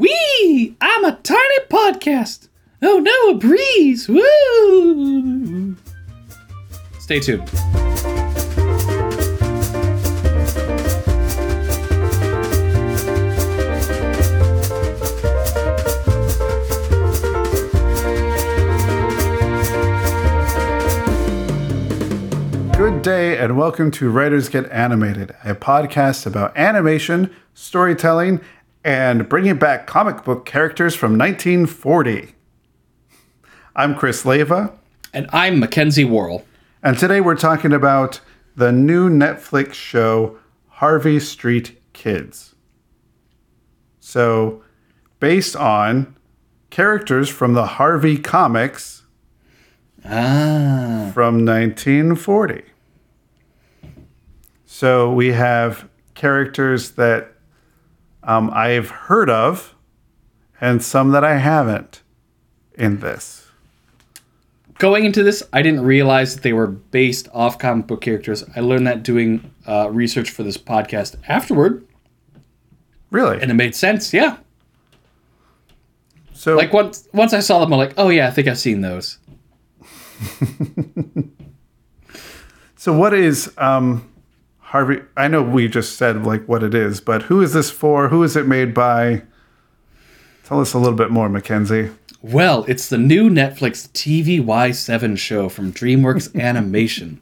Wee! I'm a tiny podcast. Oh no, a breeze! Woo! Stay tuned. Good day, and welcome to Writers Get Animated, a podcast about animation, storytelling, and bringing back comic book characters from 1940. I'm Chris Leva, And I'm Mackenzie Worrell. and today we're talking about the new Netflix show Harvey Street Kids. So, based on characters from the Harvey comics Ah. from 1940. So we have characters that um, I've heard of and some that I haven't in this. Going into this, I didn't realize that they were based off comic book characters. I learned that doing uh, research for this podcast afterward, Really? and it made sense. Yeah, so, like once once I saw them, I'm like, oh yeah, I think I've seen those. so what is um, Harvey? I know we just said like what it is, but who is this for? Who is it made by? Tell us a little bit more, Mackenzie. Well, it's the new Netflix TVY7 show from DreamWorks Animation.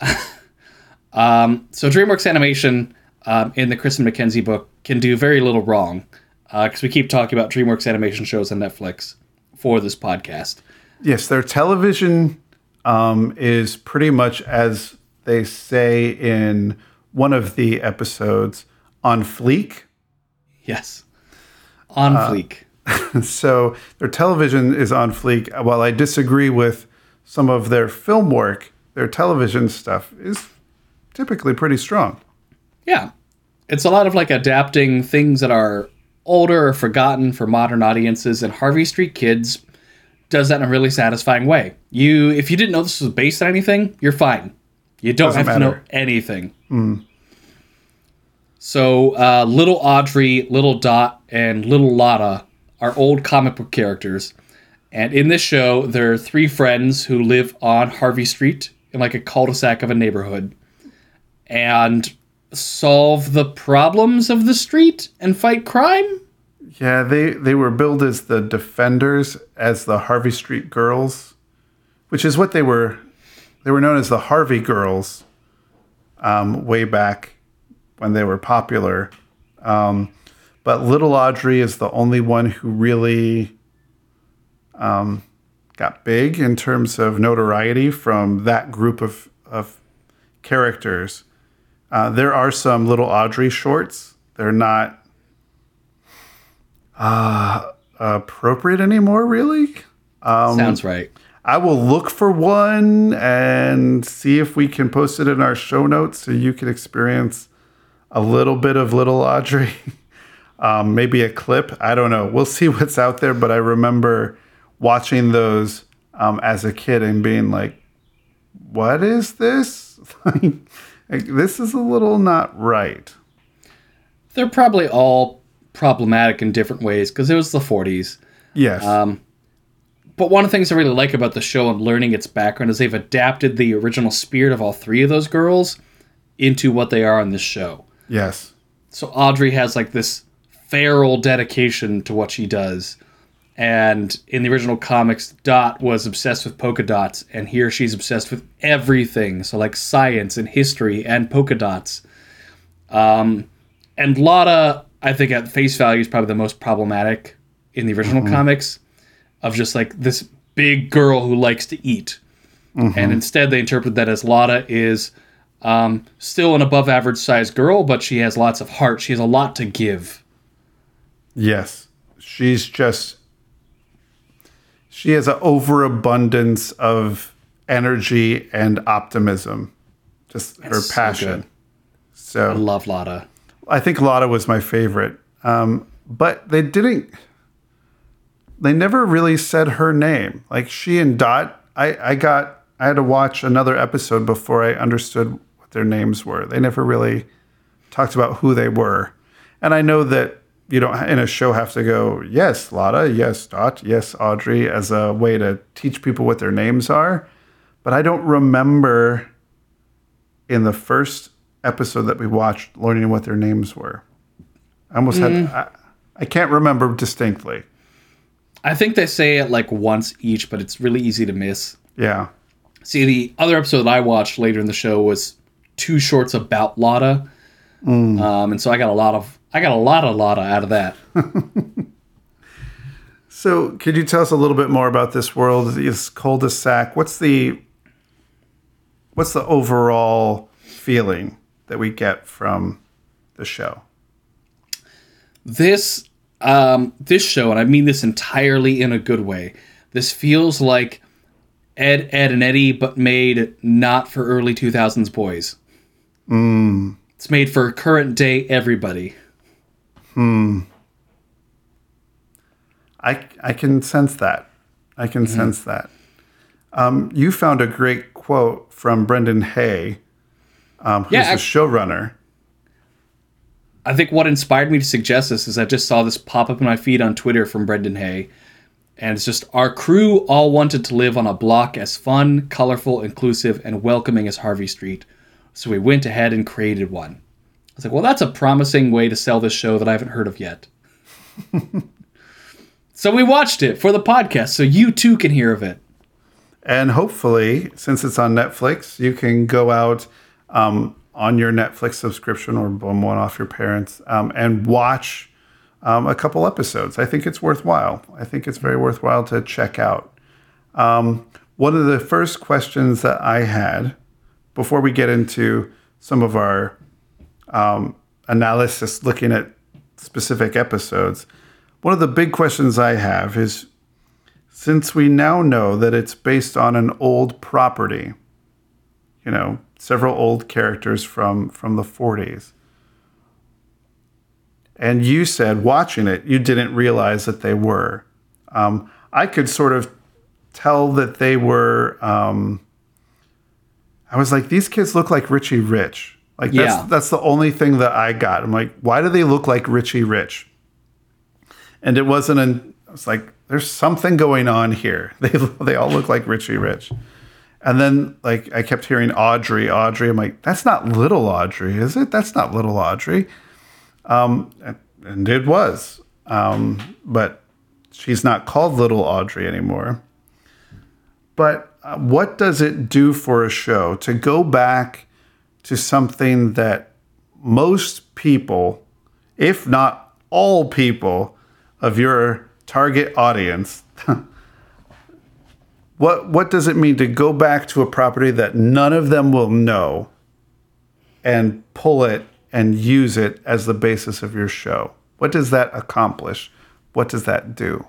um, so, DreamWorks Animation um, in the Chris and Mackenzie book can do very little wrong because we keep talking about DreamWorks Animation shows on Netflix for this podcast. Yes, their television um, is pretty much as they say in one of the episodes on fleek. Yes. On uh, fleek. So their television is on fleek. While I disagree with some of their film work, their television stuff is typically pretty strong. Yeah. It's a lot of like adapting things that are older or forgotten for modern audiences, and Harvey Street Kids does that in a really satisfying way. You if you didn't know this was based on anything, you're fine. You don't Doesn't have to know matter. anything. So uh, little Audrey, little Dot, and little Lotta are old comic book characters. And in this show, there are three friends who live on Harvey Street in like a cul-de-sac of a neighborhood and solve the problems of the street and fight crime. Yeah, they, they were billed as the defenders, as the Harvey Street Girls, which is what they were. They were known as the Harvey Girls um, way back when they were popular. Um, but Little Audrey is the only one who really um, got big in terms of notoriety from that group of, of characters. Uh, there are some Little Audrey shorts. They're not uh, appropriate anymore, really. Sounds right. I will look for one and see if we can post it in our show notes so you can experience a little bit of Little Audrey. um, maybe a clip. I don't know. We'll see what's out there. But I remember watching those um, as a kid and being like, what is this? like, this is a little not right. They're probably all problematic in different ways because it was the 40s. Yes. Um, but one of the things I really like about the show and learning its background is they've adapted the original spirit of all three of those girls into what they are in this show. yes. So Audrey has like this feral dedication to what she does. And in the original comics, Dot was obsessed with polka dots, and here she's obsessed with everything. So, like science and history and polka dots. Um, and Lotta, I think at face value, is probably the most problematic in the original comics of just like this big girl who likes to eat. And instead, they interpret that as Lotta is um, still an above average sized girl, but she has lots of heart. She has a lot to give. Yes. She's just she has an overabundance of energy and optimism. Just her so passion. good. So, I love Lotta. I think Lotta was my favorite. Um, but they didn't they never really said her name. Like she and Dot, I, I got I had to watch another episode before I understood what their names were. They never really talked about who they were. And I know that you don't in a show have to go yes Lotta, yes Dot, yes Audrey as a way to teach people what their names are. But I don't remember in the first episode that we watched learning what their names were. I almost had mm. I, I can't remember distinctly. I think they say it like once each, but it's really easy to miss. Yeah. See, the other episode that I watched later in the show was two shorts about Lotta, um, and so I got a lot of I got a lot of Lotta out of that. So, could you tell us a little bit more about this world, this cul-de-sac? What's the what's the overall feeling that we get from the show? this um, this show, and I mean this entirely in a good way. This feels like Ed, Edd n Eddy, but made not for early two thousands boys. It's made for current day everybody. Hmm. I I can sense that. I can sense that. Um, you found a great quote from Brendan Hay, um, who's Yeah, the I- showrunner. I think what inspired me to suggest this is I just saw this pop up in my feed on Twitter from Brendan Hay. And it's just our crew all wanted to live on a block as fun, colorful, inclusive, and welcoming as Harvey Street. So we went ahead and created one. I was like, well, that's a promising way to sell this show that I haven't heard of yet. so we watched it for the podcast, so you too can hear of it. And hopefully, since it's on Netflix, you can go out um, on your Netflix subscription or bum one off your parents um, and watch um, a couple episodes. I think it's worthwhile. I think it's very worthwhile to check out. Um, one of the first questions that I had before we get into some of our um, analysis looking at specific episodes, one of the big questions I have is since we now know that it's based on an old property, you know, several old characters from from the 40s. And you said watching it, you didn't realize that they were. Um, I could sort of tell that they were. Um, I was like, these kids look like Richie Rich. Like that's Yeah. that's the only thing that I got. I'm like, why do they look like Richie Rich? And it wasn't an. I was like, there's something going on here. They they all look like Richie Rich. And then like I kept hearing Audrey, Audrey. I'm like, that's not little Audrey, is it? That's not little Audrey. Um, and- it was. Um, but she's not called little Audrey anymore. But uh, what does it do for a show to go back to something that most people, if not all people of your target audience, what what does it mean to go back to a property that none of them will know and pull it and use it as the basis of your show? What does that accomplish? What does that do?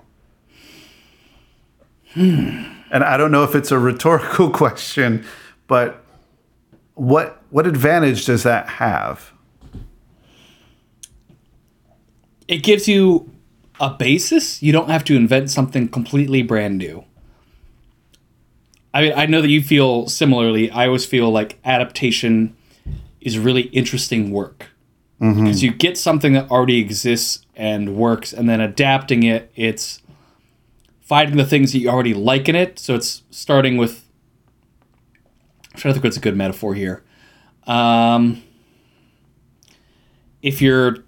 Hmm. And I don't know if it's a rhetorical question, but what what advantage does that have? It gives you a basis. You don't have to invent something completely brand new. I mean, I know that you feel similarly. I always feel like adaptation is really interesting work because you get something that already exists and works, and then adapting it, it's finding the things that you already like in it. So it's starting with. I'm trying to think what's a good metaphor here. Um, if you're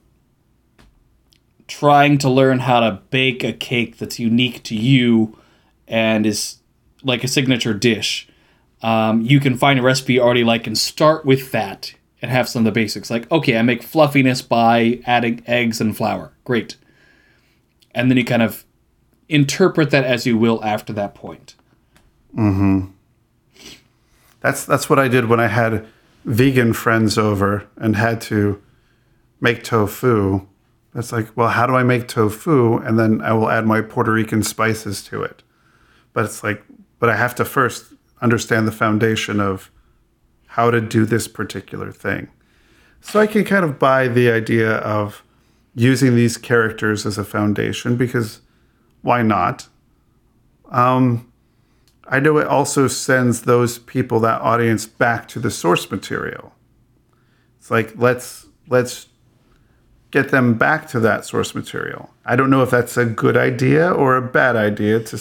trying to learn how to bake a cake that's unique to you and is like a signature dish, um, you can find a recipe already like and start with that and have some of the basics. Like, okay, I make fluffiness by adding eggs and flour. Great. And then you kind of interpret that as you will after that point. That's that's what I did when I had vegan friends over and had to make tofu. That's like, well, how do I make tofu? And then I will add my Puerto Rican spices to it. But it's like, but I have to first understand the foundation of how to do this particular thing. So I can kind of buy the idea of using these characters as a foundation because why not? Um, I know it also sends those people, that audience, back to the source material. It's like let's let's get them back to that source material. I don't know if that's a good idea or a bad idea to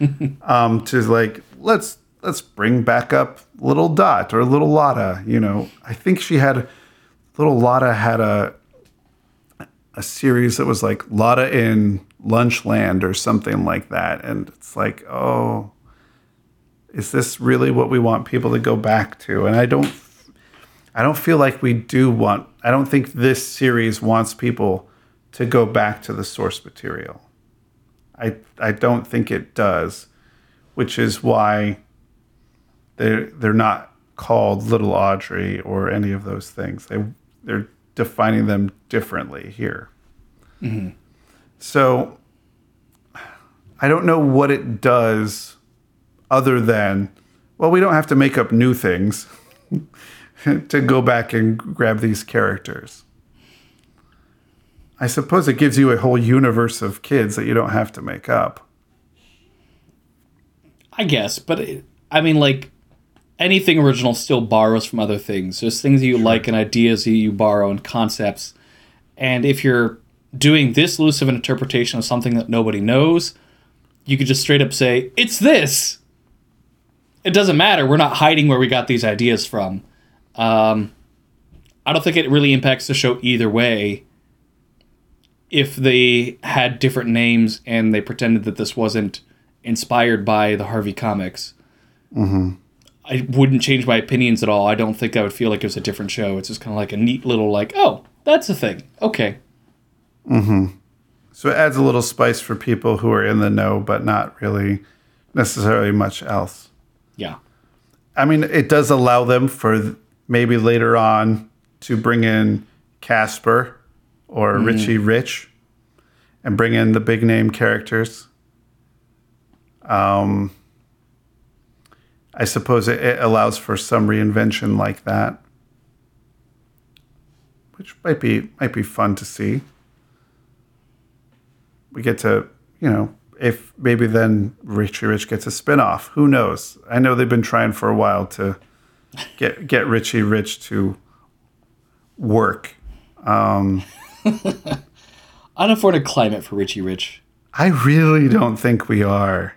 um, to like let's let's bring back up little Dot or little Lotta. You know, I think she had little Lotta had a a series that was like Lotta in Lunchland or something like that, and it's like, oh, is this really what we want people to go back to? And I don't, I don't feel like we do want. I don't think this series wants people to go back to the source material. I I don't think it does, which is why they're they're not called Little Audrey or any of those things. They they're defining them differently here. Mm-hmm. So I don't know what it does other than well, we don't have to make up new things to go back and grab these characters. I suppose it gives you a whole universe of kids that you don't have to make up. I guess, but it, I mean, like anything original still borrows from other things. There's things that you like and ideas that you borrow and concepts. And if you're doing this loose of an interpretation of something that nobody knows, you could just straight up say, it's this. It doesn't matter. We're not hiding where we got these ideas from. Um, I don't think it really impacts the show either way if they had different names and they pretended that this wasn't inspired by the Harvey comics. I wouldn't change my opinions at all. I don't think I would feel like it was a different show. It's just kind of like a neat little like, oh, that's a thing. Okay. So it adds a little spice for people who are in the know, but not really necessarily much else. Yeah. I mean, it does allow them for maybe later on to bring in Casper or Richie Rich and bring in the big name characters. Um, I suppose it, it allows for some reinvention like that, which might be might be fun to see. We get to, you know, if maybe then Richie Rich gets a spinoff. Who knows? I know they've been trying for a while to get get Richie Rich to work. I don't know if we're in a climate for Richie Rich. I really don't think we are.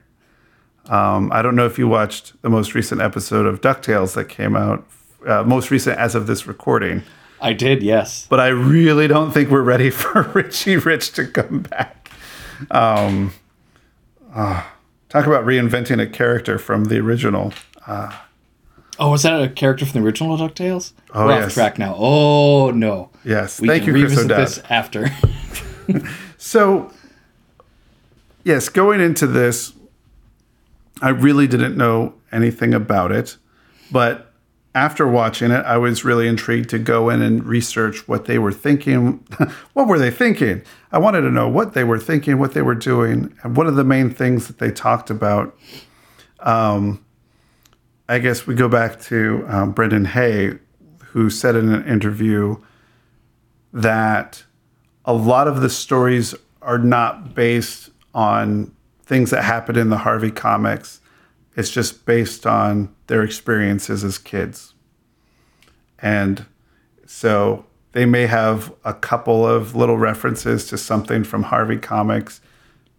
Um, I don't know if you watched the most recent episode of DuckTales that came out, uh, most recent as of this recording, I did, yes. but I really don't think we're ready for Richie Rich to come back. Um, ah, talk about reinventing a character from the original. Oh, was that a character from the original DuckTales? Oh, We're yes. off track now. Oh, no. Yes, We thank can you, Chris revisit this after. So, yes, going into this, I really didn't know anything about it. But after watching it, I was really intrigued to go in and research what they were thinking. what were they thinking? I wanted to know what they were thinking, what they were doing, and one of the main things that they talked about. Um, I guess we go back to um, Brendan Hay, who said in an interview that a lot of the stories are not based on things that happened in the Harvey comics. It's just based on their experiences as kids. And so they may have a couple of little references to something from Harvey comics,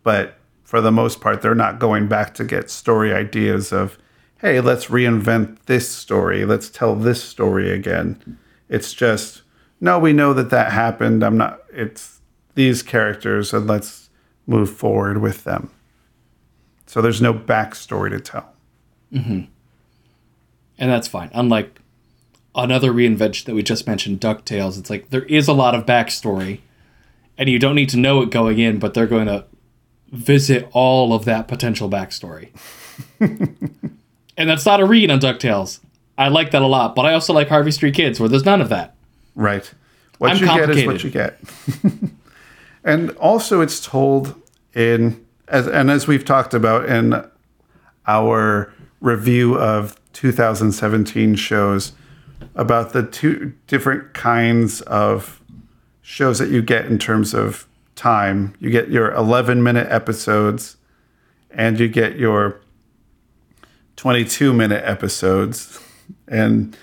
but for the most part, they're not going back to get story ideas of, hey, let's reinvent this story, let's tell this story again. It's just, no, we know that that happened. I'm not, it's these characters, and let's move forward with them. So there's no backstory to tell. Mm-hmm. and that's fine. Unlike another reinvention that we just mentioned, DuckTales, it's like there is a lot of backstory, and you don't need to know it going in, but they're going to visit all of that potential backstory. and that's not a read on DuckTales. I like that a lot, but I also like Harvey Street Kids, where there's none of that. Right. What I'm you get is what you get. and also it's told in as and as we've talked about in our review of 2017 shows about the two different kinds of shows that you get in terms of time. You get your 11 minute episodes and you get your 22 minute episodes. And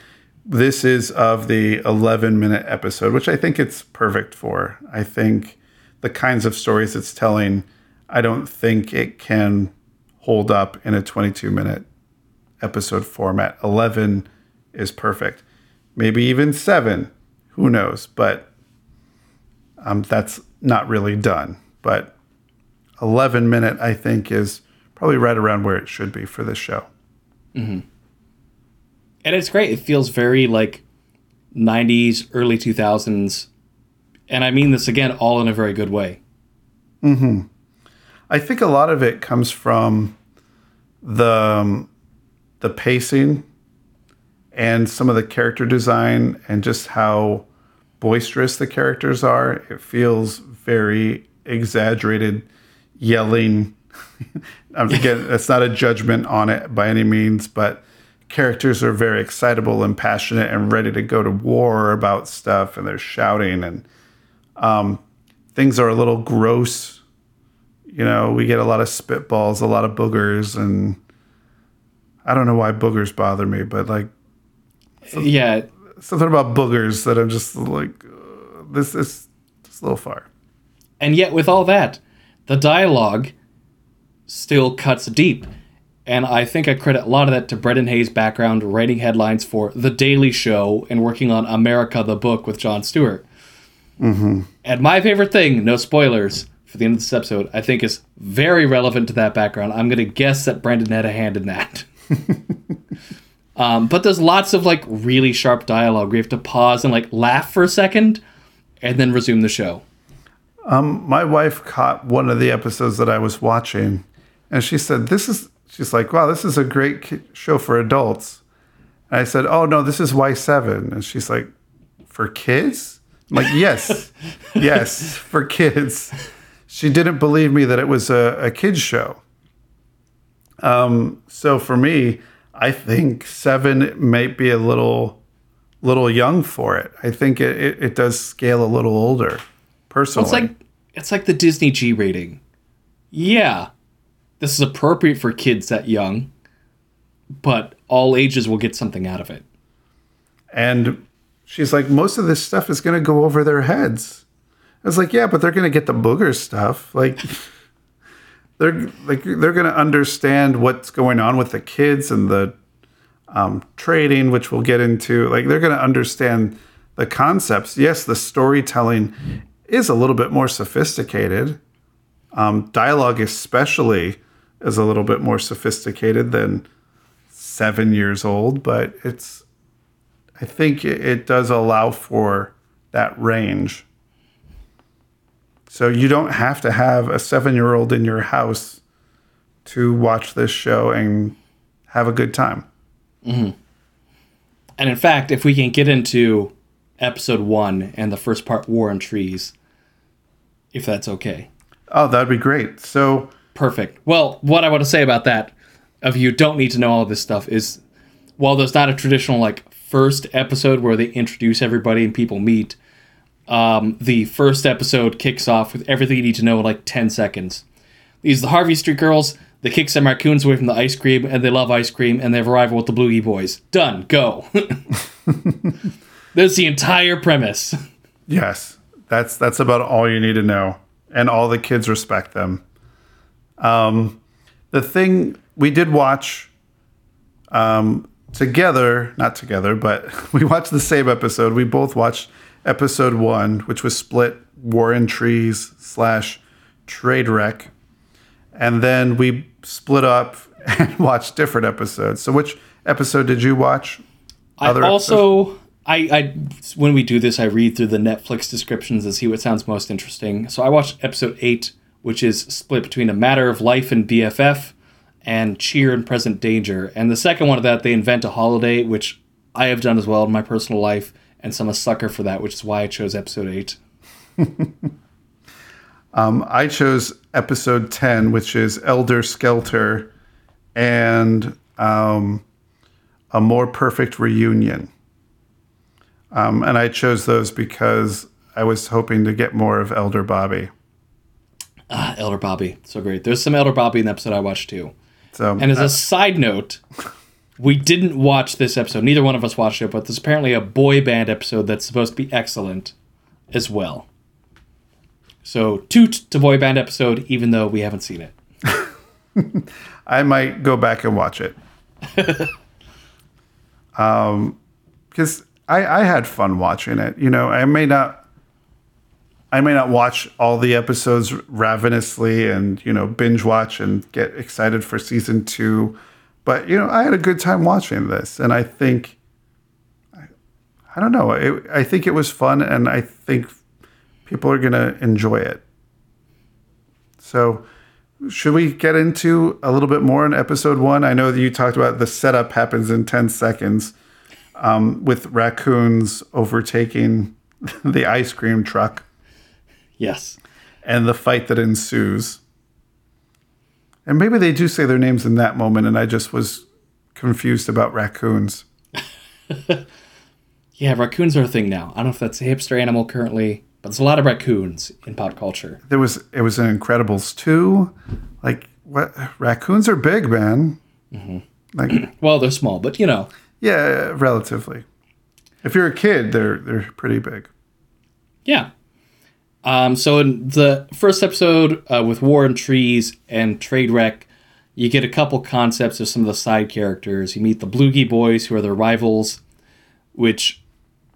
this is of the 11 minute episode, which I think it's perfect for. I think the kinds of stories it's telling, I don't think it can hold up in a 22 minute episode format. 11 is perfect. Maybe even seven, who knows? But um, that's not really done. But 11 minute, I think, is probably right around where it should be for this show. And it's great. It feels very like 90s, early 2000s. And I mean this again, all in a very good way. I think a lot of it comes from the um, the pacing and some of the character design and just how boisterous the characters are. It feels very exaggerated, yelling. Again, that's not a judgment on it by any means, but characters are very excitable and passionate and ready to go to war about stuff, and they're shouting, and um, things are a little gross you know, we get a lot of spitballs, a lot of boogers, and I don't know why boogers bother me, but like Yeah. something about boogers that I'm just like, uh, this is just a little far. And yet, with all that, the dialogue still cuts deep. And I think I credit a lot of that to Brendan Hay's background writing headlines for The Daily Show and working on America the Book with Jon Stewart. Mm-hmm. And my favorite thing, no spoilers for the end of this episode, I think is very relevant to that background. I'm going to guess that Brendan had a hand in that. um, but there's lots of like really sharp dialogue. We have to pause and like laugh for a second and then resume the show. My wife caught one of the episodes that I was watching, and she said, "This is." She's like, "Wow, this is a great show for adults." And I said, "Oh no, this is Y 7 And she's like, "For kids?" I'm like, "Yes, yes, for kids." She didn't believe me that it was a, a kids show. Um, so for me, I think seven might be a little, little young for it. I think it, it, it does scale a little older. Personally, It's like it's like the Disney G rating. Yeah, this is appropriate for kids that young, but all ages will get something out of it. And she's like, most of this stuff is going to go over their heads. I was like, yeah, but they're going to get the booger stuff. Like, they're like they're going to understand what's going on with the kids and the um, trading, which we'll get into. Like, they're going to understand the concepts. Yes, the storytelling is a little bit more sophisticated. Um, dialogue, especially, is a little bit more sophisticated than seven years old, but it's I think it, it does allow for that range. So you don't have to have a seven year old in your house to watch this show and have a good time. Mm-hmm. And in fact, if we can get into episode one and the first part, War and Trees, if that's okay. Oh, that'd be great. So, Perfect. Well, what I want to say about that, of you don't need to know all this stuff, is while there's not a traditional like first episode where they introduce everybody and people meet, um, the first episode kicks off with everything you need to know in like 10 seconds. These are the Harvey Street girls. They kick some raccoons away from the ice cream, and they love ice cream, and they have a rival with the Bluey Boys. Done. Go. That's the entire premise. yes, that's that's about all you need to know. And all the kids respect them. Um, the thing we did watch um, together, not together, but we watched the same episode. We both watched episode one, which was split War and Trees slash Trade Wreck. And then we split up and watched different episodes. So, which episode did you watch? I Other also, I, I, when we do this, I read through the Netflix descriptions and see what sounds most interesting. So I watched episode eight, which is split between a matter of life and BFF, and cheer and present danger. And the second one of that, they invent a holiday, which I have done as well in my personal life, and so I'm a sucker for that, which is why I chose episode eight. Um, I chose episode 10, which is Elder Skelter and um, A More Perfect Reunion. Um, and I chose those because I was hoping to get more of Elder Bobby. Ah, Elder Bobby, so great. There's some Elder Bobby in the episode I watched too. So, And as a side note, we didn't watch this episode. Neither one of us watched it, but there's apparently a boy band episode that's supposed to be excellent as well. So, toot to boy band episode, even though we haven't seen it. I might go back and watch it. um, because I, I had fun watching it. You know, I may not, I may not watch all the episodes ravenously and you know binge watch and get excited for season two, but you know, I had a good time watching this, and I think, I, I don't know, it, I think it was fun, and I think people are gonna enjoy it. So should we get into a little bit more in episode one? I know that you talked about the setup happens in 10 seconds um, with raccoons overtaking the ice cream truck Yes. and the fight that ensues. And maybe they do say their names in that moment, and I just was confused about raccoons. Yeah, raccoons are a thing now. I don't know if that's a hipster animal currently, but there's a lot of raccoons in pop culture. There was it was in Incredibles too. Like what raccoons are big, man. Mm-hmm. Like Well, they're small, but you know. yeah, relatively. If you're a kid, they're they're pretty big. Yeah. Um, so in the first episode uh, with War and Trees and Trade Wreck, you get a couple concepts of some of the side characters. You meet the Bloogie Boys, who are their rivals, which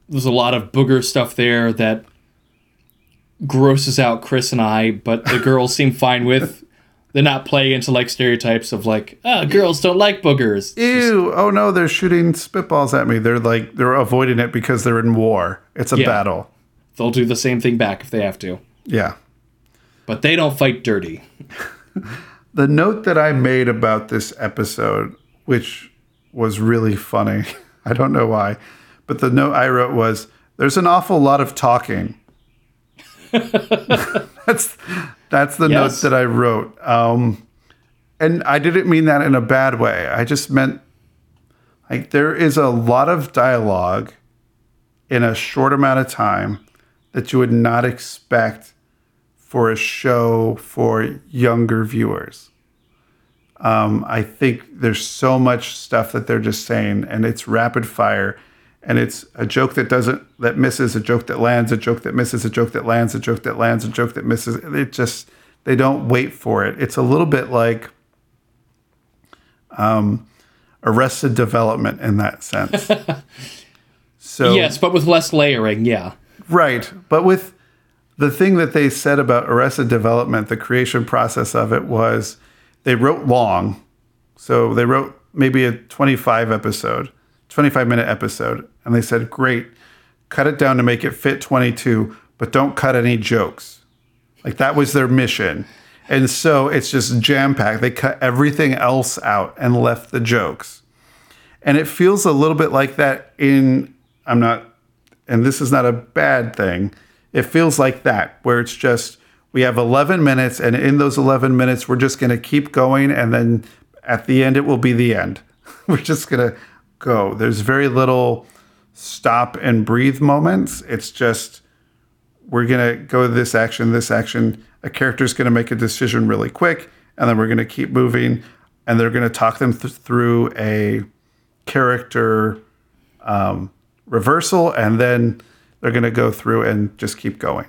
there's a lot of booger stuff there that grosses out Chris and I, but the girls seem fine with. They're not playing into like stereotypes of like, ah, girls don't like boogers. Ew! Oh no, they're shooting spitballs at me. They're like they're avoiding it because they're in war. It's a Yeah. battle. They'll do the same thing back if they have to, Yeah. but they don't fight dirty. The note that I made about this episode, which was really funny, I don't know why, but the note I wrote was there's an awful lot of talking. that's that's the note that I wrote. Um, and I didn't mean that in a bad way. I just meant like there is a lot of dialogue in a short amount of time that you would not expect for a show for younger viewers. Um, I think there's so much stuff that they're just saying, and it's rapid fire, and it's a joke that doesn't that misses, a joke that lands, a joke that misses, a joke that lands, a joke that lands, a joke that misses. It just they don't wait for it. It's a little bit like um, Arrested Development in that sense. so Yes, but with less layering, yeah. Right. But with the thing that they said about Arrested Development, the creation process of it was they wrote long. So they wrote maybe a 25 episode, 25 minute episode. And they said, great, cut it down to make it fit 22, but don't cut any jokes. Like that was their mission. And so it's just jam packed. They cut everything else out and left the jokes. And it feels a little bit like that in, I'm not and this is not a bad thing. It feels like that, where it's just we have 11 minutes, and in those 11 minutes, we're just going to keep going, and then at the end, it will be the end. we're just going to go. There's very little stop and breathe moments. It's just we're going to go this action, this action. A character's going to make a decision really quick, and then we're going to keep moving, and they're going to talk them th- through a character um, reversal, and then they're going to go through and just keep going.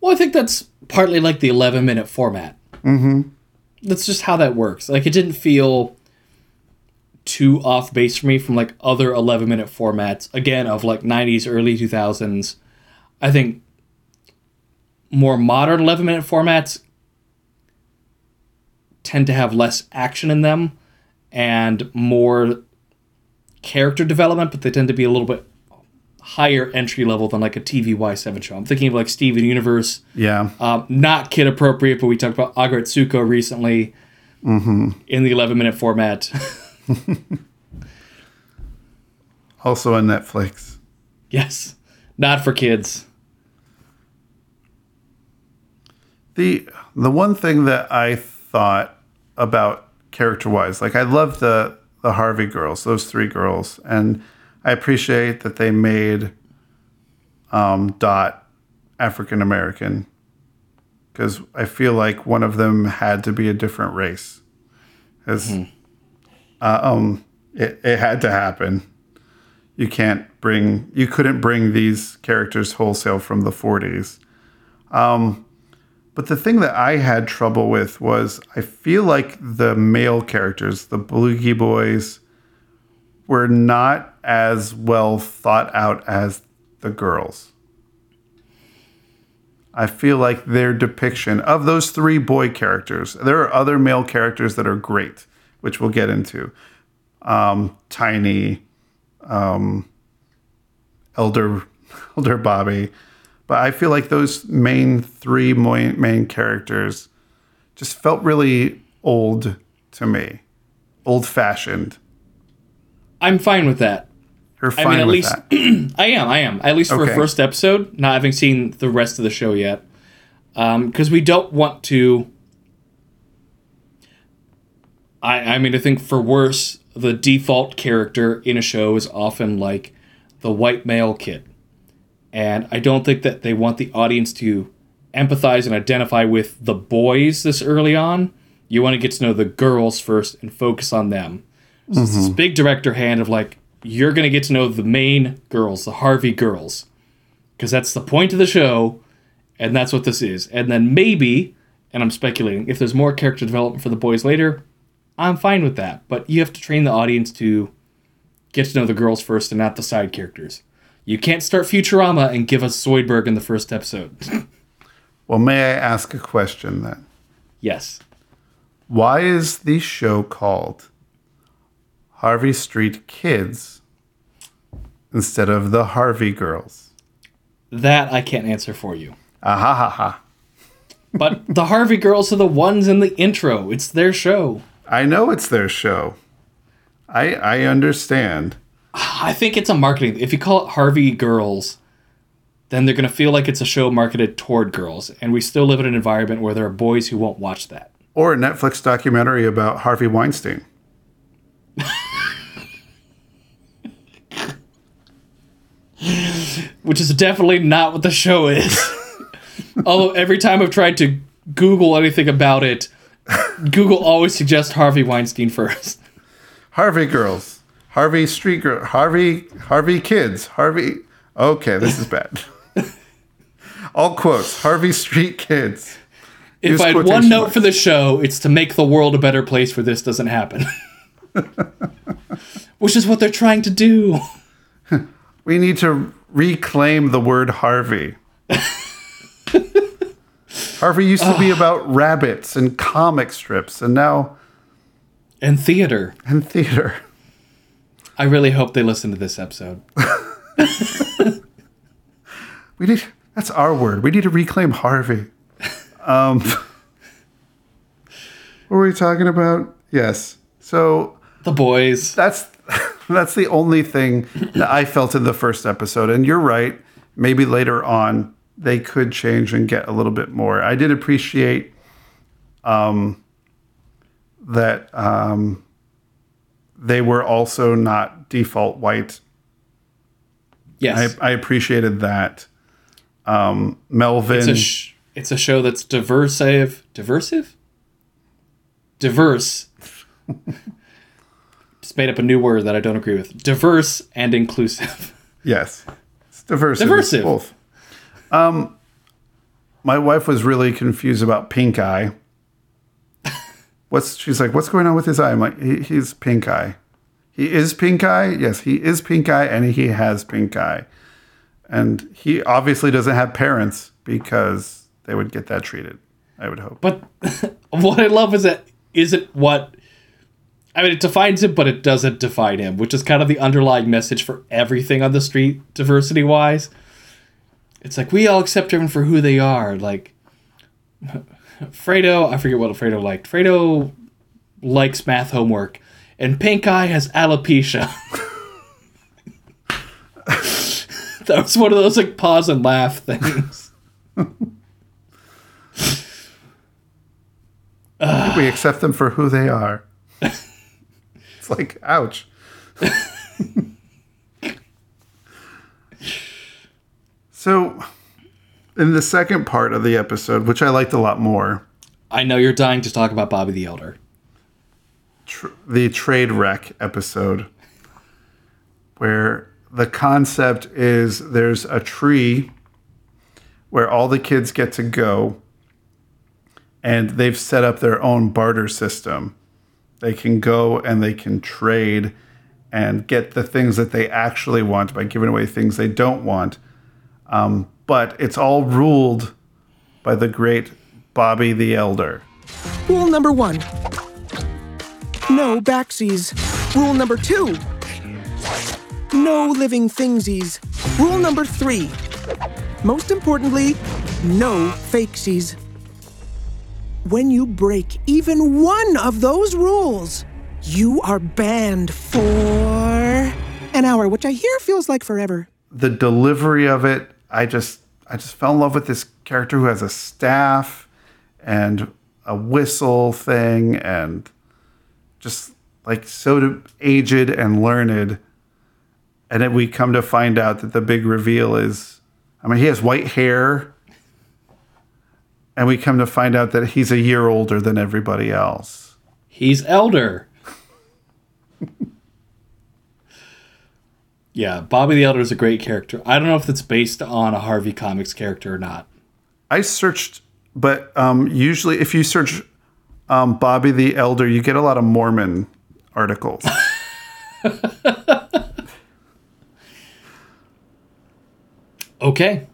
Well, I think that's partly like the 11 minute format. Mm-hmm. That's just how that works. Like, it didn't feel too off base for me from like other 11 minute formats, again, of like 90s, early 2000s. I think more modern 11 minute formats tend to have less action in them and more character development, but they tend to be a little bit higher entry level than like a TVY7 show. I'm thinking of like Steven Universe, Yeah. um, not kid appropriate, but we talked about Aggretsuko recently in the 11 minute format. Also on Netflix. yes, not for kids. The the one thing that I thought about character wise, like I love the the Harvey girls, those three girls, and I appreciate that they made um, Dot African American because I feel like one of them had to be a different race. As uh, um, It, it had to happen. You can't bring, you couldn't bring these characters wholesale from the 40s. Um, but the thing that I had trouble with was I feel like the male characters, the Blugie Boys, were not as well thought out as the girls. I feel like their depiction of those three boy characters, there are other male characters that are great, which we'll get into. Um, Tiny, um, Elder, Elder Bobby, but I feel like those main three main, characters just felt really old to me, old fashioned. I'm fine with that. You're fine I mean, at with least that. I am. I am. At least for Okay. a first episode, not having seen the rest of the show yet, um, because we don't want to. I I mean, I think for worse, the default character in a show is often like the white male kid, and I don't think that they want the audience to empathize and identify with the boys this early on. You want to get to know the girls first and focus on them. So it's this mm-hmm. big director hand of like, you're going to get to know the main girls, the Harvey girls, because that's the point of the show, and that's what this is. And then maybe, and I'm speculating, if there's more character development for the boys later, I'm fine with that. But you have to train the audience to get to know the girls first and not the side characters. You can't start Futurama and give us Zoidberg in the first episode. Well, may I ask a question then? yes. Why is the show called Harvey Street Kids instead of the Harvey Girls? That I can't answer for you. Ah ha ha ha. But the Harvey girls are the ones in the intro. It's their show. I know it's their show. I I understand. I think it's a marketing. If you call it Harvey Girls, then they're going to feel like it's a show marketed toward girls. And we still live in an environment where there are boys who won't watch that. Or a Netflix documentary about Harvey Weinstein. Which is definitely not what the show is. Although every time I've tried to Google anything about it, Google always suggests Harvey Weinstein first. Harvey Girls. Harvey Street Girl. Harvey Harvey Kids. Harvey Okay, this is bad. All quotes. Harvey Street Kids. If Use I had one note marks. for the show, it's to make the world a better place where this doesn't happen. Which is what they're trying to do. We need to reclaim the word Harvey. Harvey used to be about rabbits and comic strips and now And theater. And theater. I really hope they listen to this episode. We need that's our word. We need to reclaim Harvey. Um What were we talking about? Yes. So The boys. that's that's the only thing that I felt in the first episode. And you're right. Maybe later on they could change and get a little bit more. I did appreciate um, that um, they were also not default white. Yes. I, I appreciated that. Um, Melvin. it's a sh- it's a show that's diversive. Diversive? Diverse. Just made up a new word that I don't agree with. Diverse and inclusive. Yes. It's diverse. Diversive. Both. Um, my wife was really confused about pink eye. What's she's like, what's going on with his eye? I'm like, he, he's pink eye. He is pink eye. Yes, he is pink eye, and he has pink eye. And he obviously doesn't have parents because they would get that treated. I would hope. But what I love is that isn't what I mean it defines him, but it doesn't define him, which is kind of the underlying message for everything on the street, diversity wise. It's like we all accept everyone for who they are. Like Fredo, I forget what Fredo liked. Fredo likes math homework, and Pink Eye has alopecia. that was one of those like pause and laugh things. we accept them for who they are. it's like, ouch. so, in the second part of the episode, which I liked a lot more, I know you're dying to talk about Bobby the Elder. tr- the trade wreck episode where the concept is there's a tree where all the kids get to go and they've set up their own barter system. They can go and they can trade and get the things that they actually want by giving away things they don't want. Um, but it's all ruled by the great Bobby the Elder. Rule number one no backsies. Rule number two no living thingsies. Rule number three most importantly, no fakesies. When you break even one of those rules, you are banned for an hour, which I hear feels like forever. The delivery of it, I just I just fell in love with this character who has a staff and a whistle thing and just like so aged and learned. And then we come to find out that the big reveal is I mean, he has white hair. And we come to find out that he's a year older than everybody else. He's elder. Yeah, Bobby the Elder is a great character. I don't know if it's based on a Harvey Comics character or not. I searched, but um, usually if you search um, Bobby the Elder, you get a lot of Mormon articles. okay.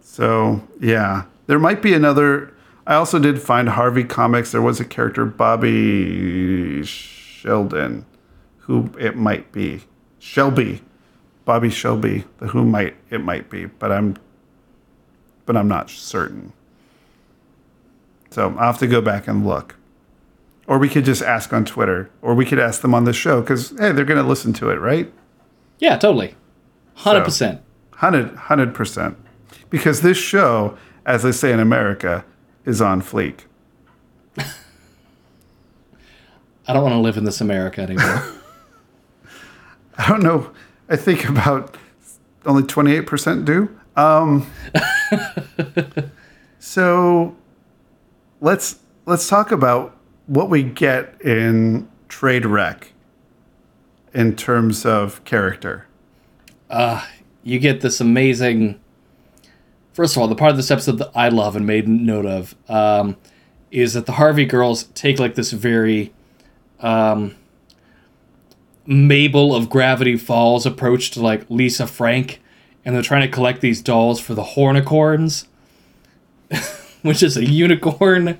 So, yeah. There might be another. I also did find Harvey Comics. There was a character, Bobby Sheldon, who it might be. Shelby. Bobby Shelby, the who might it might be, but I'm but I'm not certain. So I'll have to go back and look. Or we could just ask on Twitter, or we could ask them on the show because hey, they're going to listen to it, right? Yeah, totally, hundred percent, hundred percent. Because this show, as they say in America, is on fleek. I don't want to live in this America anymore. I don't know. I think about only twenty eight percent do. Um, so let's let's talk about what we get in Trade Wreck in terms of character. Uh, you get this amazing. First of all, the part of this episode that I love and made note of um, is that the Harvey girls take like this very um, Mabel of Gravity Falls approach to like Lisa Frank, and they're trying to collect these dolls for the Hornicorns, which is a unicorn,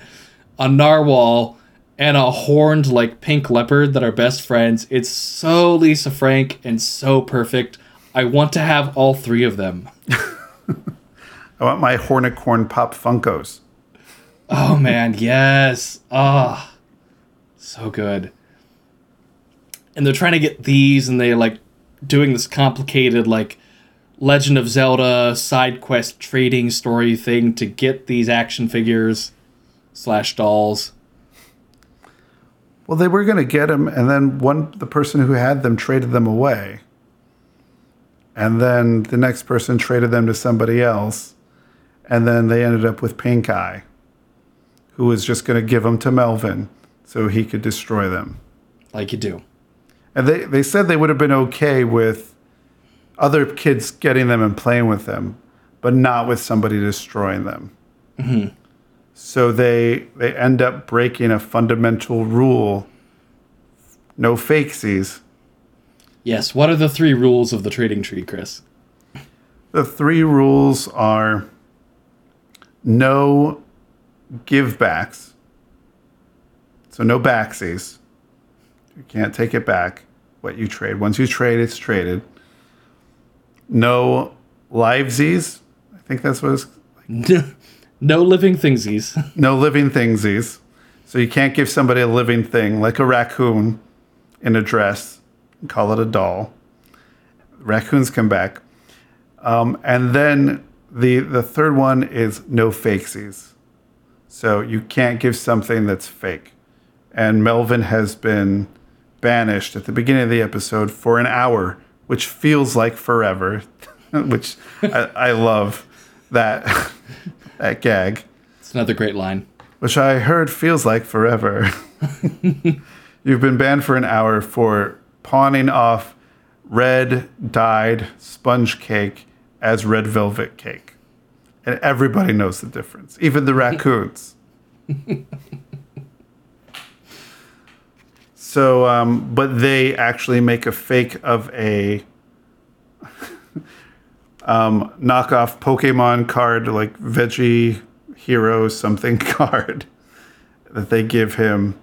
a narwhal, and a horned like pink leopard that are best friends. It's so Lisa Frank and so perfect. I want to have all three of them. I want my Hornicorn Pop Funkos. Oh man, yes. Ah, oh, so good. And they're trying to get these, and they're like doing this complicated like Legend of Zelda side quest trading story thing to get these action figures slash dolls. Well, they were going to get them, and then one the person who had them traded them away, and then the next person traded them to somebody else, and then they ended up with Pink Eye, who was just going to give them to Melvin so he could destroy them. Like you do. And they, they said they would have been okay with other kids getting them and playing with them, but not with somebody destroying them. Mm-hmm. So they they end up breaking a fundamental rule. No fakesies. Yes. What are the three rules of the trading tree, Chris? The three rules are no give backs. So no backsies. You can't take it back. What you trade. Once you trade, it's traded. No livesies. I think that's what it's like. No living thingsies. no living thingsies. So you can't give somebody a living thing like a raccoon in a dress and call it a doll. Raccoons come back. Um, and then the the third one is no fakesies. So you can't give something that's fake. And Melvin has been banished at the beginning of the episode for an hour, which feels like forever, which I, I love that that gag. It's another great line. Which I heard feels like forever. you You've been banned for an hour for pawning off red dyed sponge cake as red velvet cake. And everybody knows the difference, even the raccoons. So, um, but they actually make a fake of a um, knockoff Pokemon card, like Veggie Hero something card that they give him.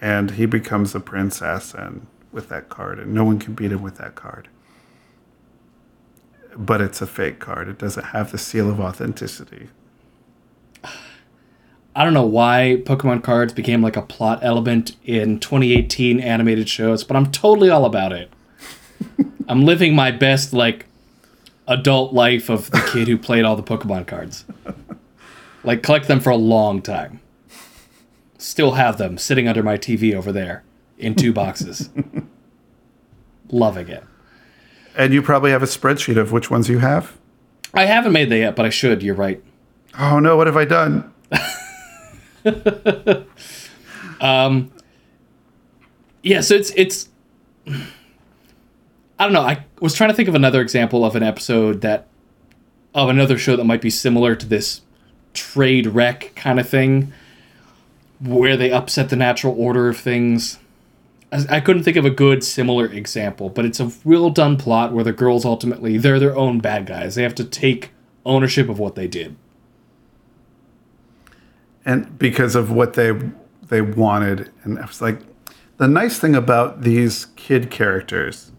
And he becomes a princess and with that card, and no one can beat him with that card. But it's a fake card. It doesn't have the seal of authenticity. I don't know why Pokemon cards became like a plot element in 2018 animated shows, but I'm totally all about it. I'm living my best like adult life of the kid who played all the Pokemon cards. Like collect them for a long time. Still have them sitting under my TV over there in two boxes. Loving it. And you probably have a spreadsheet of which ones you have. I haven't made that yet, but I should. You're right. Oh no, what have I done? Um, yeah, so it's it's I don't know. I was trying to think of another example of an episode that of another show that might be similar to this trade wreck kind of thing where they upset the natural order of things. I, I couldn't think of a good similar example, but it's a real done plot where the girls ultimately they're their own bad guys. They have to take ownership of what they did. And because of what they they wanted. And I was like the nice thing about these kid characters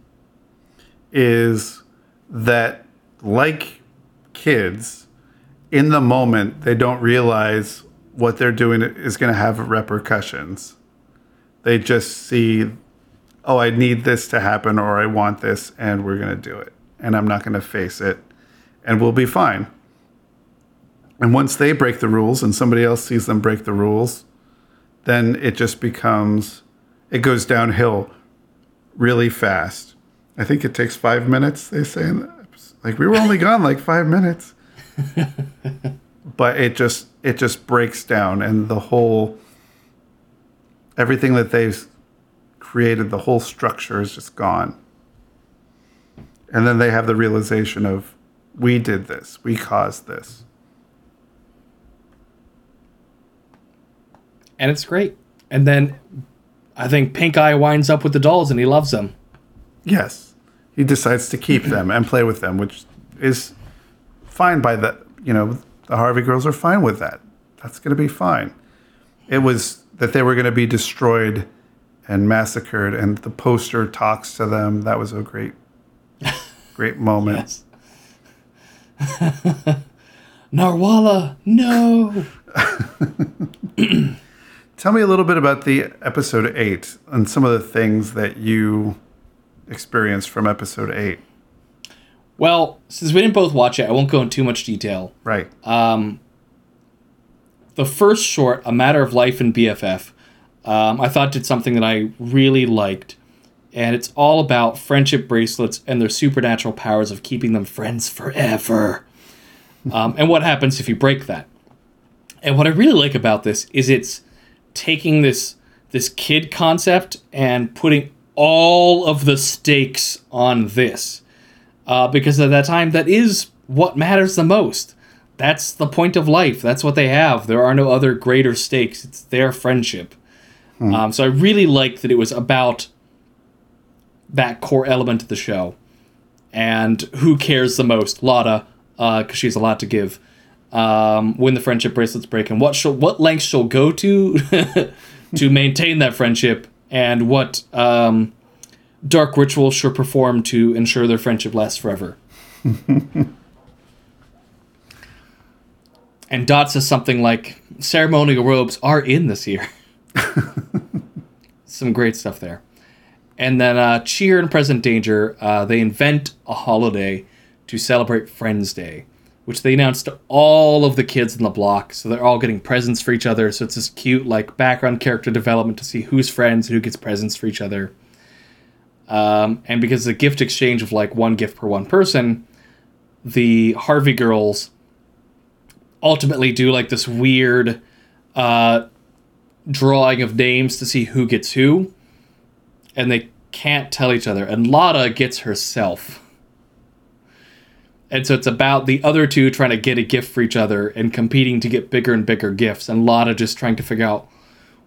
is that like kids in the moment they don't realize what they're doing is going to have repercussions. They just see oh i need this to happen or i want this and we're going to do it. And i'm not going to face it and we'll be fine and once they break the rules and somebody else sees them break the rules, then it just becomes, it goes downhill really fast. I think it takes five minutes, they say. In the, like, we were only gone like five minutes. but it just, it just breaks down and the whole, everything that they've created, the whole structure is just gone. And then they have the realization of, we did this, we caused this. And it's great. And then I think Pink Eye winds up with the dolls and he loves them. Yes, he decides to keep them and play with them, which is fine by the you know the Harvey girls are fine with that. That's going to be fine. It was that they were going to be destroyed and massacred, and the poster talks to them. That was a great, great moment. Yes. Narwhalla, no. Tell me a little bit about the episode eight and some of the things that you experienced from episode eight. Well, since we didn't both watch it, I won't go into too much detail. Right. The first short, A Matter of Life in BFF, um, I thought did something that I really liked. And it's all about friendship bracelets and their supernatural powers of keeping them friends forever. Um, and what happens if you break that. And what I really like about this is it's taking this this kid concept and putting all of the stakes on this. Uh, because at that time that is what matters the most. That's the point of life. That's what they have. There are no other greater stakes. It's their friendship. Um, so i really liked that it was about that core element of the show. And who cares the most? Lotta because she has a lot to give um, when the friendship bracelets break and what she'll, what lengths she'll go to to maintain that friendship and what um, dark rituals she'll perform to ensure their friendship lasts forever. and Dot says something like, ceremonial robes are in this year. Some great stuff there. And then uh, Cheer and Present Danger, uh, they invent a holiday to celebrate Friends Day, which they announced to all of the kids in the block. So they're all getting presents for each other. So it's this cute, like, background character development to see who's friends and who gets presents for each other. Um, and because the gift exchange of like one gift per one person, the Harvey girls ultimately do like this weird uh, drawing of names to see who gets who, and they can't tell each other. And Lotta gets herself. And so it's about the other two trying to get a gift for each other and competing to get bigger and bigger gifts, and Lotta just trying to figure out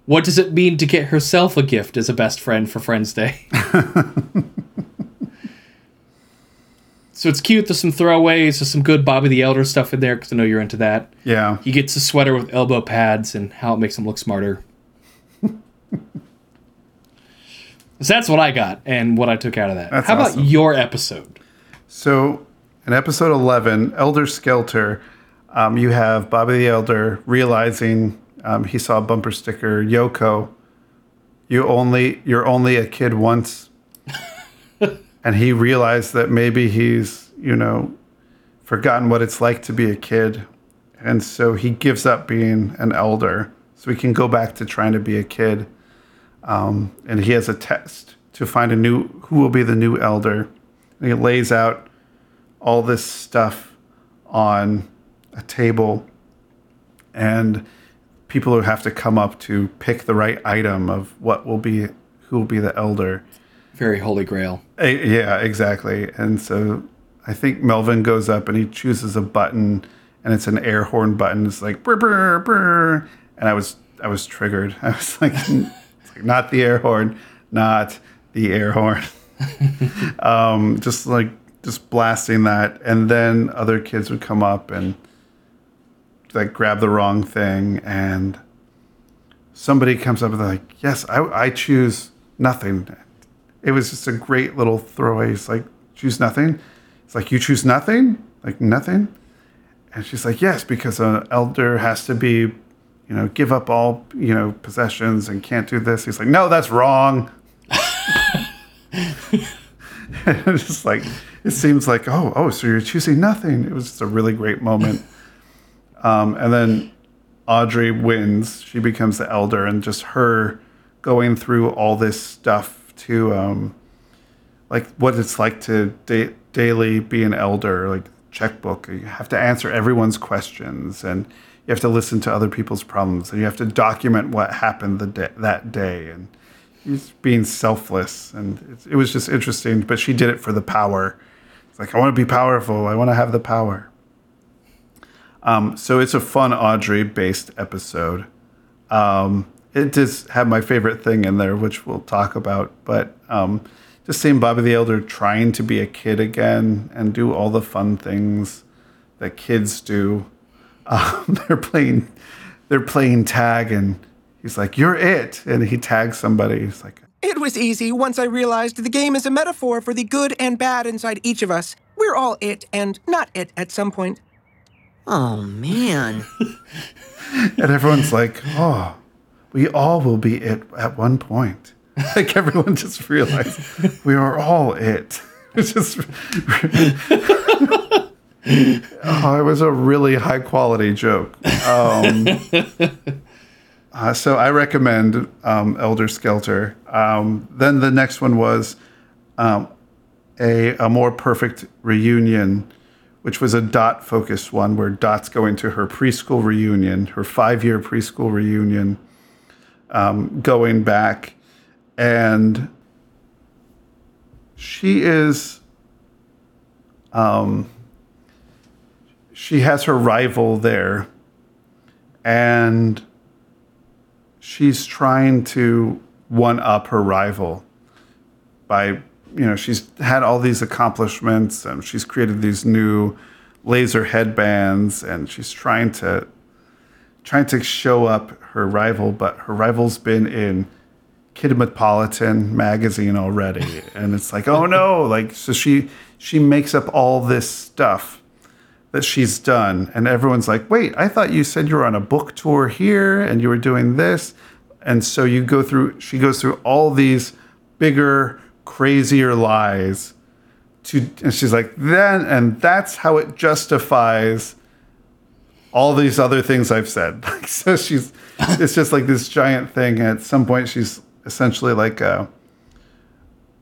what does it mean to get herself a gift as a best friend for Friends Day. so it's cute. There's some throwaways. There's some good Bobby the Elder stuff in there because I know you're into that. Yeah. He gets a sweater with elbow pads and how it makes him look smarter. so that's what I got and what I took out of that. That's how awesome. about your episode? So in episode 11, Elder Skelter, um, you have Bobby the Elder realizing um, he saw a bumper sticker, Yoko, you only you're only a kid once. and he realized that maybe he's, you know, forgotten what it's like to be a kid. And so he gives up being an elder so he can go back to trying to be a kid. Um, and he has a test to find a new who will be the new elder. And he lays out all this stuff on a table and people who have to come up to pick the right item of what will be who will be the elder. Very holy grail. Eh, yeah exactly. And so i think melvin goes up and he chooses a button and it's an air horn button. It's like brr, brr, brr. and i was i was triggered. I was like, it's like not the air horn not the air horn. Um, just like just blasting that and then other kids would come up and like grab the wrong thing and somebody comes up and they're like yes i, I choose nothing. It was just a great little throwaway. It's like choose nothing? It's like you choose nothing? Like nothing? And she's like yes because an elder has to be you know give up all you know possessions and can't do this. He's like no that's wrong. It's just like it seems like oh oh so you're choosing nothing. It was just a really great moment. Um, and then audrey wins. She becomes the elder and just her going through all this stuff to um, like what it's like to da- daily be an elder like checkbook. You have to answer everyone's questions and you have to listen to other people's problems and you have to document what happened the day, that day. And he's being selfless and it, it was just interesting but she did it for the power like i want to be powerful. I want to have the power. Um, so it's a fun audrey based episode. Um, it does have my favorite thing in there which we'll talk about but um, just seeing bobby the elder trying to be a kid again and do all the fun things that kids do. Um, they're playing they're playing tag and he's like you're it. And he tags somebody. He's like It was easy once I realized the game is a metaphor for the good and bad inside each of us. We're all it and not it at some point. Oh, man. and everyone's like oh we all will be it at one point like everyone just realized we are all it it's just oh it was a really high quality joke um, uh, so i recommend um, elder skelter. Um, then the next one was um, a, a more perfect reunion which was a dot focused one where dot's going to her preschool reunion her five year preschool reunion um, going back. And she is um, she has her rival there. And she's trying to one up her rival by you know she's had all these accomplishments and she's created these new laser headbands and she's trying to trying to show up her rival but her rival's been in Kidmetropolitan magazine already. And it's like oh no like so she she makes up all this stuff that she's done. And everyone's like wait i thought you said you were on a book tour here and you were doing this. And so you go through she goes through all these bigger crazier lies to and she's like then and that's how it justifies all these other things i've said. So she's it's just like this giant thing. And at some point she's essentially like a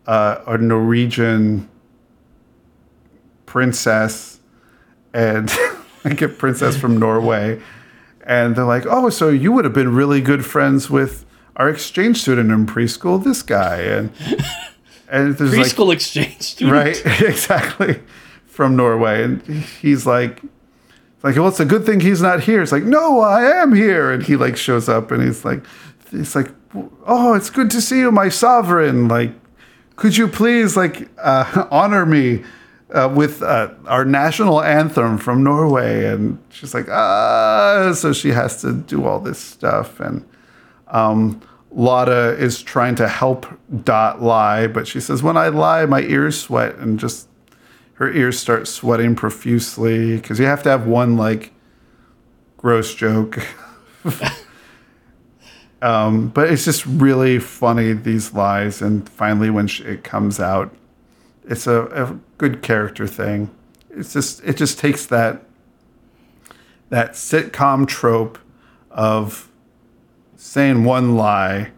a, a norwegian princess and like a princess from Norway. and they're like, "Oh, so you would have been really good friends with our exchange student in preschool, this guy." And and there's like Preschool exchange student. right exactly from norway and he's like like well it's a good thing he's not here it's like no i am here and he like shows up and he's like he's like oh it's good to see you my sovereign like could you please like uh, honor me uh, with uh, our national anthem from norway and she's like ah so she has to do all this stuff and um, Lotta is trying to help Dot lie, but she says, When I lie, my ears sweat, and just her ears start sweating profusely because you have to have one like gross joke. um, but it's just really funny, these lies. And finally, when sh it comes out, it's a, a good character thing. It's just, it just takes that, that sitcom trope of saying one lie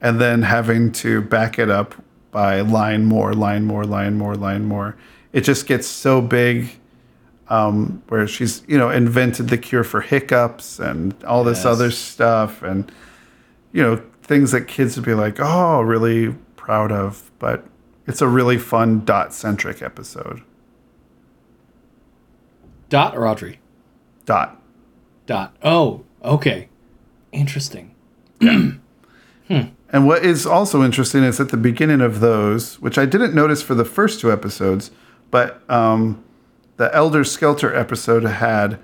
and then having to back it up by line more, line more, line more, line more. It just gets so big um, where she's, you know, invented the cure for hiccups and all this Yes. other stuff and, you know, things that kids would be like, oh, really proud of. But it's a really fun dot centric episode. Dot or Audrey? Dot. Dot. Oh, okay. Interesting. And what is also interesting is at the beginning of those, which I didn't notice for the first two episodes, but um, the Elder Skelter episode had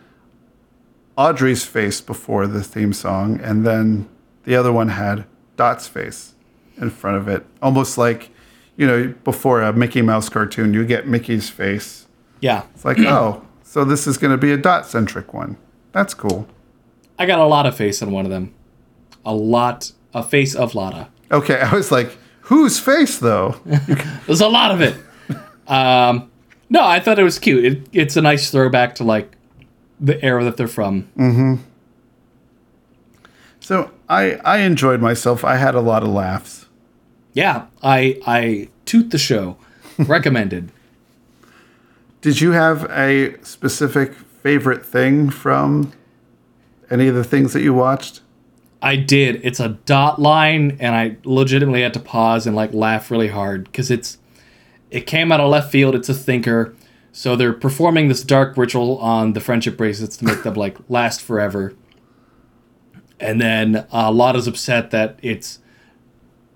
Audrey's face before the theme song, and then the other one had Dot's face in front of it, almost like you know before a Mickey Mouse cartoon, you get Mickey's face. Yeah. It's like, oh, so this is going to be a dot centric one. That's cool. I got a lot of face on one of them. A lot. A face of Lotta. Okay, I was like, whose face though? There's a lot of it. um, no, I thought it was cute. It, it's a nice throwback to like the era that they're from. So I I enjoyed myself. I had a lot of laughs. Yeah, I I toot the show. Recommended. Did you have a specific favorite thing from any of the things that you watched? I did. It's a dot line, and I legitimately had to pause and like laugh really hard because it's it came out of left field. It's a thinker, so they're performing this dark ritual on the friendship bracelets to make them like last forever. And then uh, Lotta's upset that it's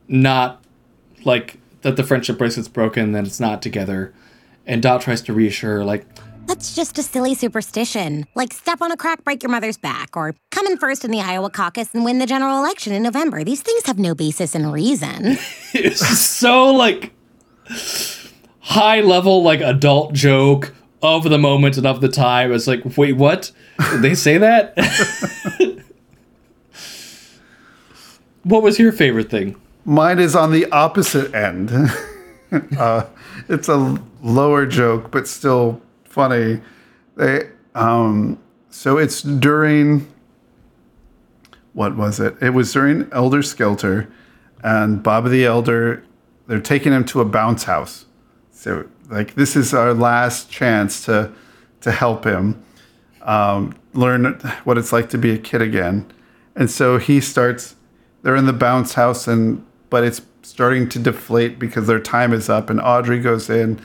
not like that the friendship bracelet's broken, that it's not together. And Dot tries to reassure her, like, That's just a silly superstition. Like step on a crack, break your mother's back, or come in first in the Iowa caucus and win the general election in November. These things have no basis in reason. it's so like high level like adult joke of the moment and of the time it's like wait what Did they say that what was your favorite thing Mine is on the opposite end. uh, it's a lower joke, but still funny. They um, so it's during what was it? It was during Elder Skelter, and Bob the Elder. They're taking him to a bounce house. So like this is our last chance to to help him um, learn what it's like to be a kid again. And so he starts. They're in the bounce house, and but it's starting to deflate because their time is up. And Audrey goes in.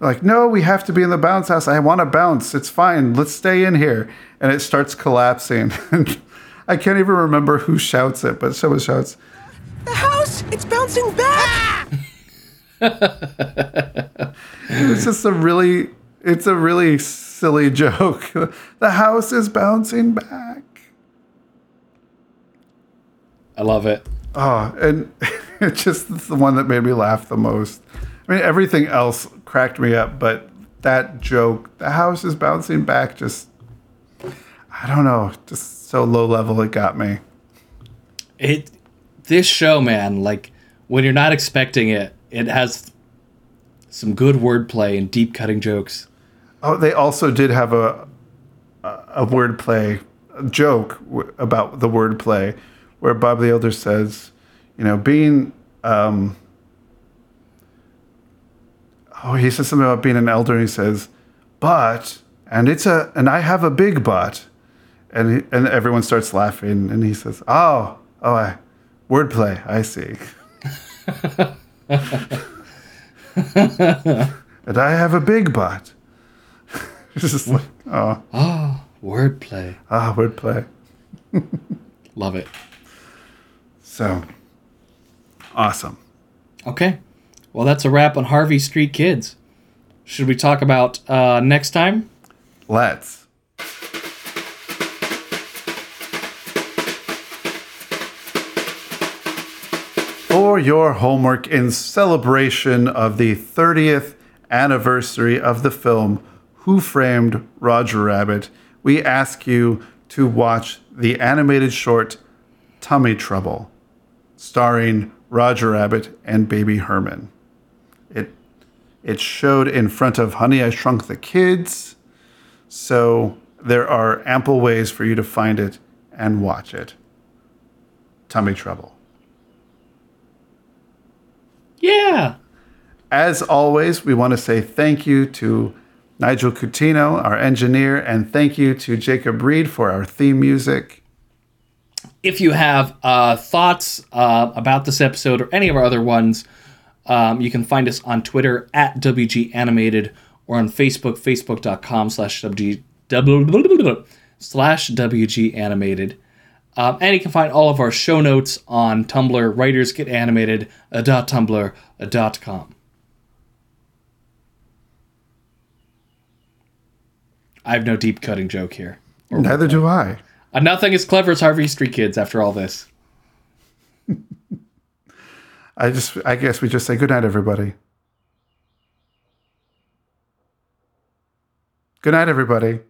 Like, no, we have to be in the bounce house. I want to bounce. It's fine. Let's stay in here. And it starts collapsing. I can't even remember who shouts it, but someone shouts, The house! It's bouncing back! it's just a really it's a really silly joke the house is bouncing back i love it oh and it's just the one that made me laugh the most. I mean everything else cracked me up but that joke the house is bouncing back just i don't know just so low level it got me. It this show man like when you're not expecting it it has some good wordplay and deep cutting jokes. Oh, they also did have a a, a wordplay joke w- about the wordplay, where Bob the Elder says, you know, being um, oh, he says something about being an elder, and he says, but and it's a and I have a big butt, and he, and everyone starts laughing, and he says, "Oh, oh, I, wordplay. I see." and I have a big butt. it's just like, oh, Wordplay. ah, wordplay. Love it. So awesome. Okay. Well, that's a wrap on Harvey Street Kids. Should we talk about uh, next time? Let's. For your homework in celebration of the 30th anniversary of the film Who Framed Roger Rabbit, we ask you to watch the animated short Tummy Trouble, starring Roger Rabbit and Baby Herman. It it showed in front of Honey I Shrunk the Kids. So there are ample ways for you to find it and watch it. Tummy Trouble. Yeah. As always, we want to say thank you to Nigel Coutinho, our engineer, and thank you to Jacob Reed for our theme music. If you have uh, thoughts uh, about this episode or any of our other ones, um, you can find us on Twitter at WG Animated or on Facebook, facebook.com slash WG slash WG Animated. Um, and you can find all of our show notes on Tumblr, writersgetanimated.tumblr.com. I have no deep cutting joke here. Neither do I. Uh, nothing as clever as Harvey Street Kids after all this. I just I guess we just say good night, everybody. Good night, everybody.